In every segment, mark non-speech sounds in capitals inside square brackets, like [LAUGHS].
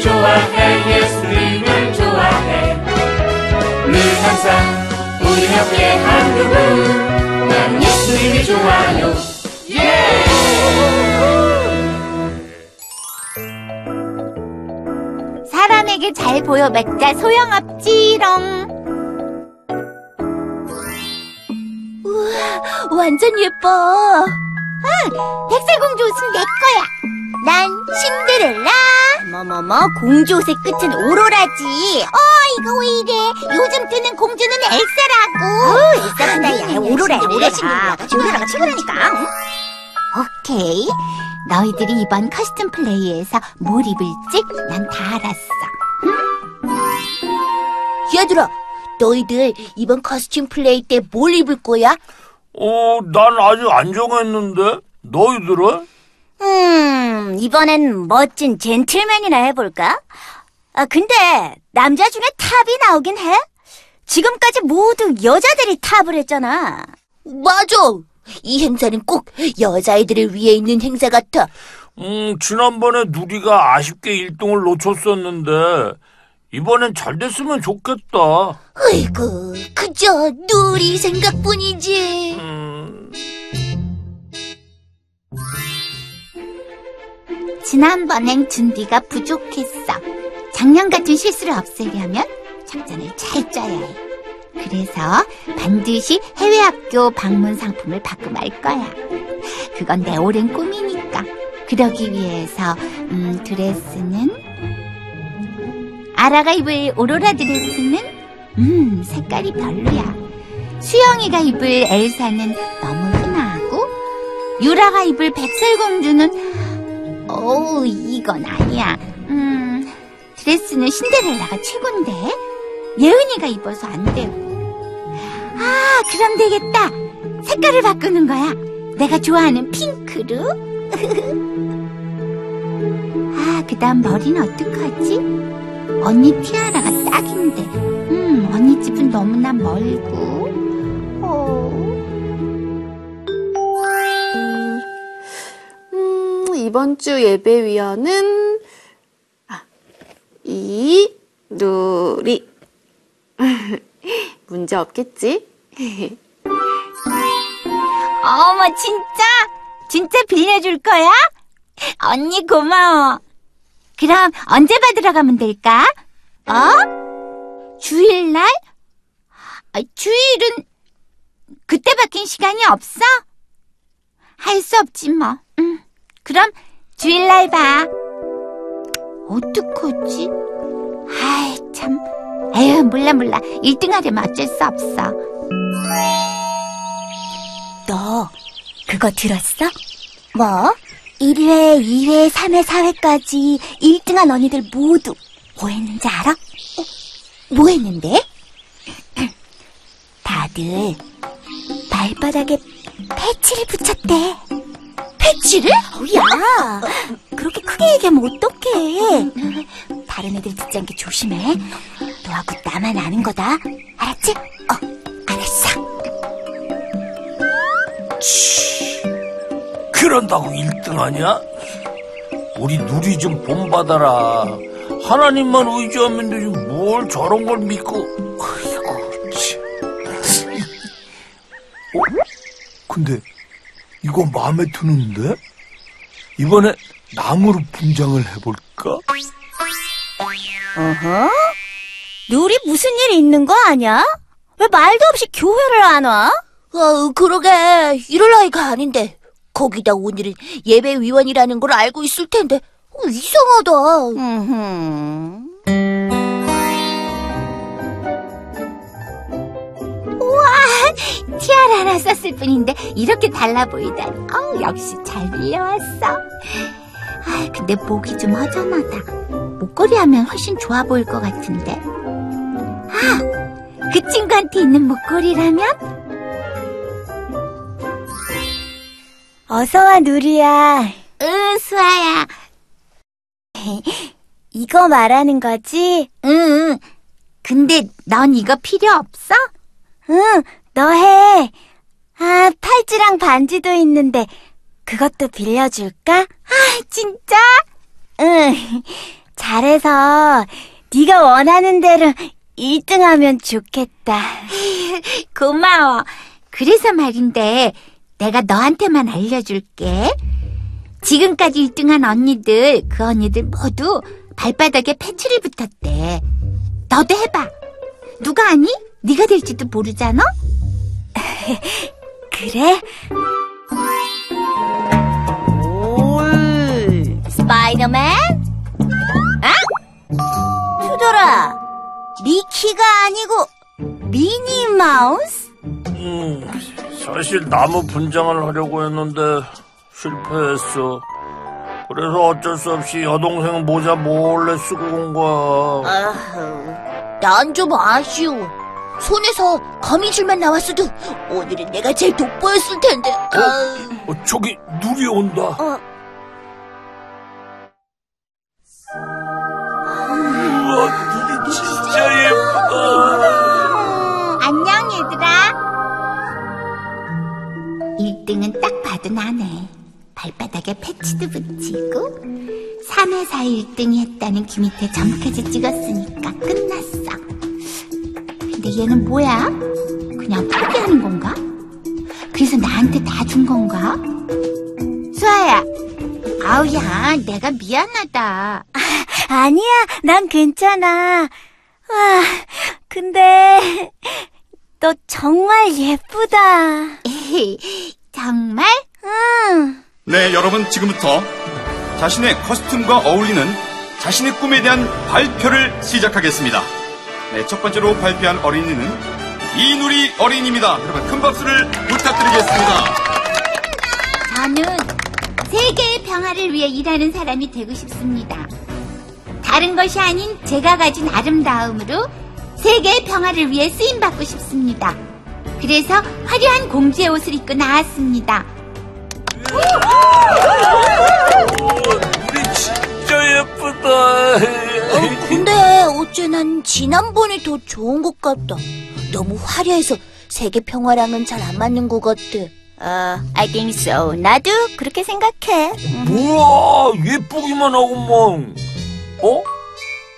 좋아해 예수님을 좋아해 늘 항상 우리 옆에 한 그분 난 예수님이 좋아요 사람에게 잘 보여봤자 소용없지롱. 우와, 완전 예뻐. 응, 백설공주 옷은 내 거야. 난 신데렐라. 뭐뭐뭐 공주 옷의 끝은 오로라지. 어, 이거 왜 이래? 요즘 뜨는 공주는 엘사라고. 어, 엘사보다 야, 오로라야, 오로라. 오로라가 최고라니까. 오케이. 너희들이 이번 costume play에서 뭘 입을지 난 다 알았어. 얘들아, 너희들 이번 costume play 때 뭘 입을 거야? 어, 난 아직 안 정했는데. 너희들은? 음, 이번엔 멋진 젠틀맨이나 해볼까? 아, 근데 남자 중에 탑이 나오긴 해? 지금까지 모두 여자들이 탑을 했잖아. 맞아. 이 행사는 꼭 여자아이들을 위해 있는 행사 같아. 음, 지난번에 누리가 아쉽게 1등을 놓쳤었는데, 이번엔 잘 됐으면 좋겠다. 아이고, 그저 누리 생각뿐이지. 음, 지난번엔 준비가 부족했어. 작년 같은 실수를 없애려면 작전을 잘 짜야 해. 그래서 반드시 해외 학교 방문 상품을 말 거야. 그건 내 오랜 꿈이니까. 그러기 위해서 음, 드레스는 아라가 입을 오로라 드레스는 음 색깔이 별로야. 수영이가 입을 엘사는 너무 흔하고 유라가 입을 백설공주는 어우, 이건 아니야. 음, 드레스는 신데렐라가 최곤데. 예은이가 입어서 안 되고. 아, 그럼 되겠다. 색깔을 바꾸는 거야. 내가 좋아하는 핑크로. [LAUGHS] 아, 그 다음 머리는 어떡하지? 언니 티아라가 딱인데. 음, 언니 집은 너무나 멀고. 이번 주 예배위원은 아, 이 누리 [LAUGHS] 문제 없겠지? [LAUGHS] 어머, 진짜? 진짜 빌려줄 거야? 언니 고마워. 그럼 언제 받으러 가면 될까? 어? 주일날? 아, 주일은 그때 바뀐 시간이 없어? 할 수 없지 뭐. 응. 그럼 주일날 봐. 어떡하지? 아이 참. 에휴 몰라 몰라. 1등 하려면 어쩔 수 없어. 너 그거 들었어? 뭐? 1회, 2회, 3회, 4회까지 1등한 언니들 모두 뭐 했는지 알아? 어, 뭐 했는데? 다들 발바닥에 패치를 붙였대. 패치를? 야, 그렇게 크게 얘기하면 어떡해. 다른 애들 듣지 않게 조심해. 너하고 나만 아는 거다. 알았지? 어, 알았어. 그런다고 1등 하냐? 우리 누리 좀 본받아라. 하나님만 의지하면 되지, 뭘 저런 걸 믿고. 아이고, 참. 어? 근데, 이거 마음에 드는데? 이번에 나무로 분장을 해볼까? 어허? 누리 무슨 일 있는 거 아니야? 왜 말도 없이 교회를 안 와? 어, 그러게. 이럴 나이가 아닌데. 거기다 오늘은 예배위원이라는 걸 알고 있을 텐데. 어, 이상하다. 음. 우 썼을 뿐인데 이렇게 달라 보이다니. 어우, 역시 잘 빌려왔어. 아, 근데 목이 좀 허전하다. 목걸이 하면 훨씬 좋아 보일 것 같은데. 아, 그 친구한테 있는 목걸이라면? 어서와, 누리야. 응, 수아야. [LAUGHS] 이거 말하는 거지? 응. 근데 넌 이거 필요 없어? 응, 너 해. 아, 팔찌랑 반지도 있는데 그것도 빌려줄까? 아, 진짜? 응. [LAUGHS] 잘해서 네가 원하는 대로 1등하면 좋겠다. [LAUGHS] 고마워. 그래서 말인데, 내가 너한테만 알려줄게. 지금까지 1등한 언니들, 그 언니들 모두 발바닥에 패치를 붙었대. 너도 해봐. 누가 아니? 네가 될지도 모르잖아? [LAUGHS] 그래? 올 스파이더맨? 아? 투돌아 미키가 아니고 미니 마우스? 음, 사실 나무 분장을 하려고 했는데 실패했어. 그래서 어쩔 수 없이 여동생 모자 몰래 쓰고 온 거야. 난 좀 아쉬워. 손에서 거미줄만 나왔어도 오늘은 내가 제일 돋보였을 텐데. 아유. 어, 저기 누리 온다. 어. 우와, 눈이 진짜 예쁘다. 안녕 얘들아 1등은 딱 봐도 나네 발바닥에 패치도 붙이고 3회사 1등이 했다는 귀 밑에 점까지 찍었으니까 끝났어 근데 얘는 뭐야? 그냥 포기하는 건가? 그래서 나한테 다 준 건가? 수아야 아우야 내가 미안하다 아 니야 난 괜찮아 아 근데 너 정말 예쁘다 [LAUGHS] 정말? 응 네, 여러분 지금부터 자신의 커스튬과 어울리는 자신의 꿈에 대한 발표를 시작하겠습니다. 네, 첫 번째로 발표한 어린이는 이누리 어린이입니다. 여러분 큰 박수를 부탁드리겠습니다. 저는 세계의 평화를 위해 일하는 사람이 되고 싶습니다. 다른 것이 아닌 제가 가진 아름다움으로 세계의 평화를 위해 쓰임받고 싶습니다. 그래서 화려한 공주의 옷을 입고 나왔습니다. 눈이 진짜 예쁘다. 근데 어째 난 지난번이 더 좋은 것 같다. 너무 화려해서 세계 평화랑은 잘 안 맞는 것 같아. 어, I think so. 나도 그렇게 생각해. 뭐야, 예쁘기만 하구만. 어?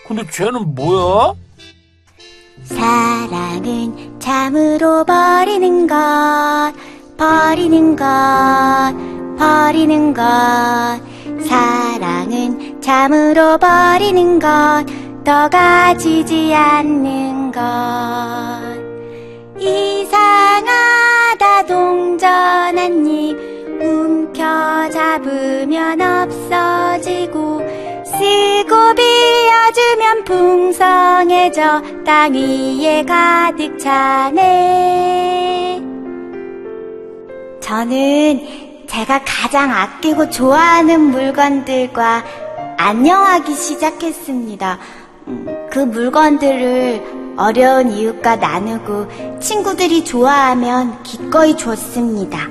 근데 쟤는 뭐야? 사랑은 참으로 버리는 것, 버리는 것, 버리는 것. 사랑은 참으로 버리는 것, 더 가지지 않는 것. 이상하다 동전 한 입 움켜 잡으면 없어지고 쓰고 비워주면 풍성해져 땅 위에 가득 차네 저는 제가 가장 아끼고 좋아하는 물건들과 안녕하기 시작했습니다. 음, 그 물건들을 어려운 이웃과 나누고 친구들이 좋아하면 기꺼이 줬습니다.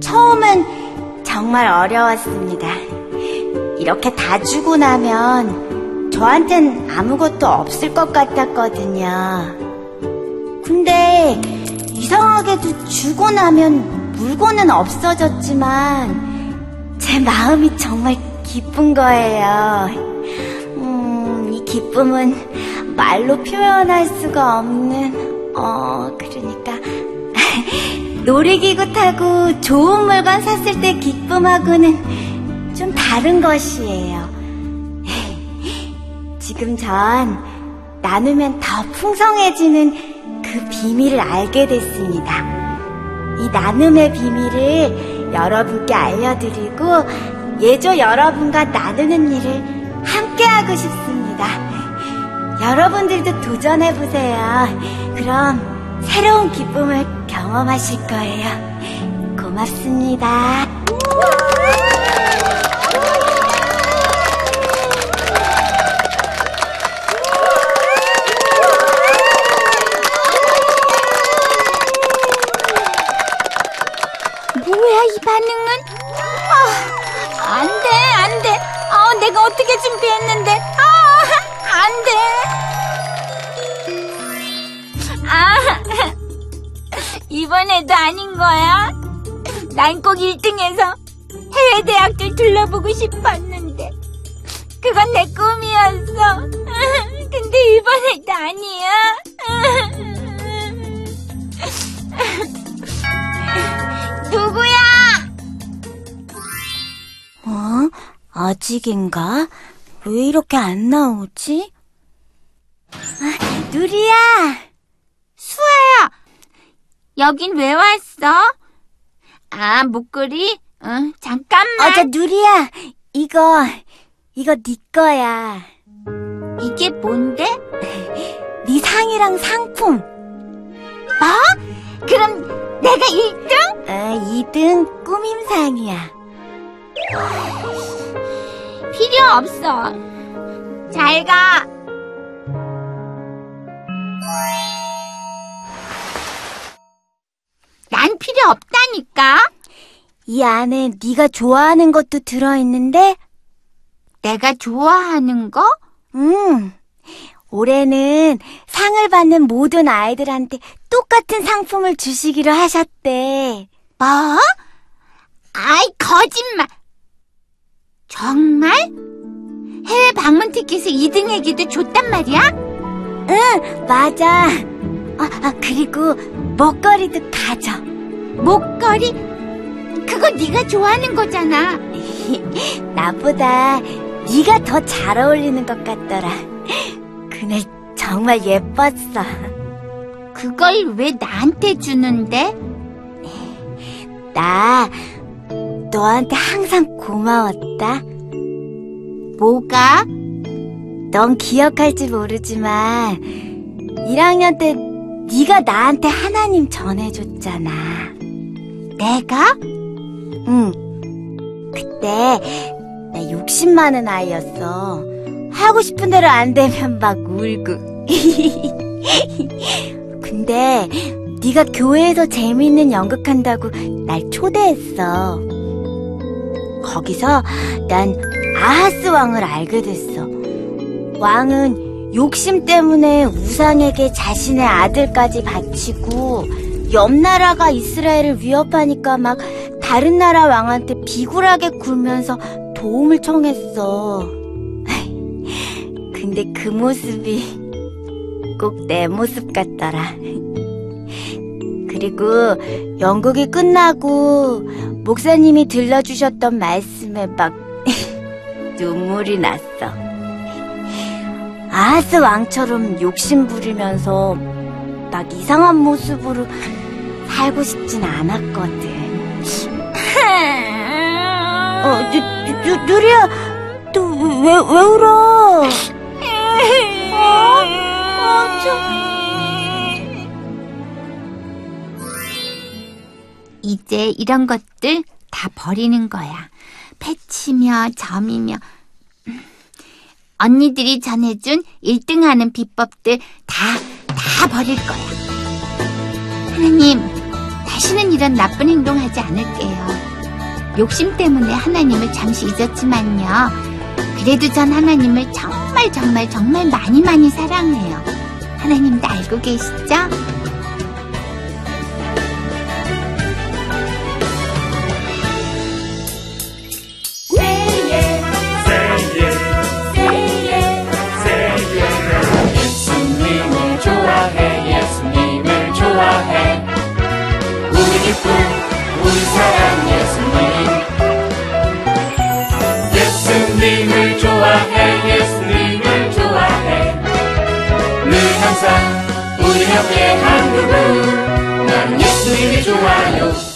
처음은 정말 어려웠습니다. 이렇게 다 주고 나면 저한텐 아무것도 없을 것 같았거든요. 근데 이상하게도 주고 나면 물건은 없어졌지만 제 마음이 정말 기쁜 거예요. 기쁨은 말로 표현할 수가 없는, 어, 그러니까. [LAUGHS] 놀이기구 타고 좋은 물건 샀을 때 기쁨하고는 좀 다른 것이에요. [LAUGHS] 지금 전 나누면 더 풍성해지는 그 비밀을 알게 됐습니다. 이 나눔의 비밀을 여러분께 알려드리고 예조 여러분과 나누는 일을 함께하고 싶습니다. 여러분들도 도전해보세요. 그럼 새로운 기쁨을 경험하실 거예요. 고맙습니다. 난 꼭 1등해서 해외 대학들 둘러보고 싶었는데. 그건 내 꿈이었어. [LAUGHS] 근데 이번엔 아니야. [LAUGHS] 누구야? 어? 아직인가? 왜 이렇게 안 나오지? 아, 누리야! 수아야. 여긴 왜 왔어? 아, 목걸이? 응, 잠깐만. 어, 저 누리야! 이거, 이거 네 거야. 이게 뭔데? [LAUGHS] 네 상이랑 상품. 뭐? 그럼 내가 1등? 아, 2등 꾸밈상이야. 필요 없어. 잘 가. 난 필요 없다니까. 이 안에 네가 좋아하는 것도 들어있는데, 내가 좋아하는 거? 음, 올해는 상을 받는 모든 아이들한테 똑같은 상품을 주시기로 하셨대. 뭐? 아이, 거짓말. 정말? 해외 방문 티켓을 2등 에게도 줬단 말이야? 응, 맞아. 아, 아, 그리고 먹거리도 가져. 목걸이? 그거 네가 좋아하는 거잖아. [LAUGHS] 나보다 네가 더 잘 어울리는 것 같더라. 그날 정말 예뻤어. 그걸 왜 나한테 주는데? 나 너한테 항상 고마웠다. 뭐가? 넌 기억할지 모르지만 1학년 때 네가 나한테 하나님 전해줬잖아. 내가? 응. 그때 나 욕심 많은 아이였어. 하고 싶은 대로 안 되면 막 울고. [LAUGHS] 근데 네가 교회에서 재미있는 연극한다고 날 초대했어. 거기서 난 아하스 왕을 알게 됐어. 왕은 욕심 때문에 우상에게 자신의 아들까지 바치고 옆 나라가 이스라엘을 위협하니까 막 다른 나라 왕한테 비굴하게 굴면서 도움을 청했어. [LAUGHS] 근데 그 모습이 꼭 내 모습 같더라. [LAUGHS] 그리고 연극이 끝나고 목사님이 들려주셨던 말씀에 막 [LAUGHS] 눈물이 났어. 아하스 왕처럼 욕심 부리면서 막 이상한 모습으로 살고 싶진 않았거든. 어, 누, 누, 누, 누리야, 또 왜, 왜 울어? 어? 어, 좀. 이제 이런 것들 다 버리는 거야. 패치며 점이며 음, 언니들이 전해준 1등 하는 비법들 다, 다 버릴 거야. 하나님, 다시는 이런 나쁜 행동하지 않을게요. 욕심 때문에 하나님을 잠시 잊었지만요. 그래도 전 하나님을 정말 정말 정말 많이 많이 사랑해요. 하나님도 알고 계시죠? 저녁에 한국은 난 예수님이 좋아요.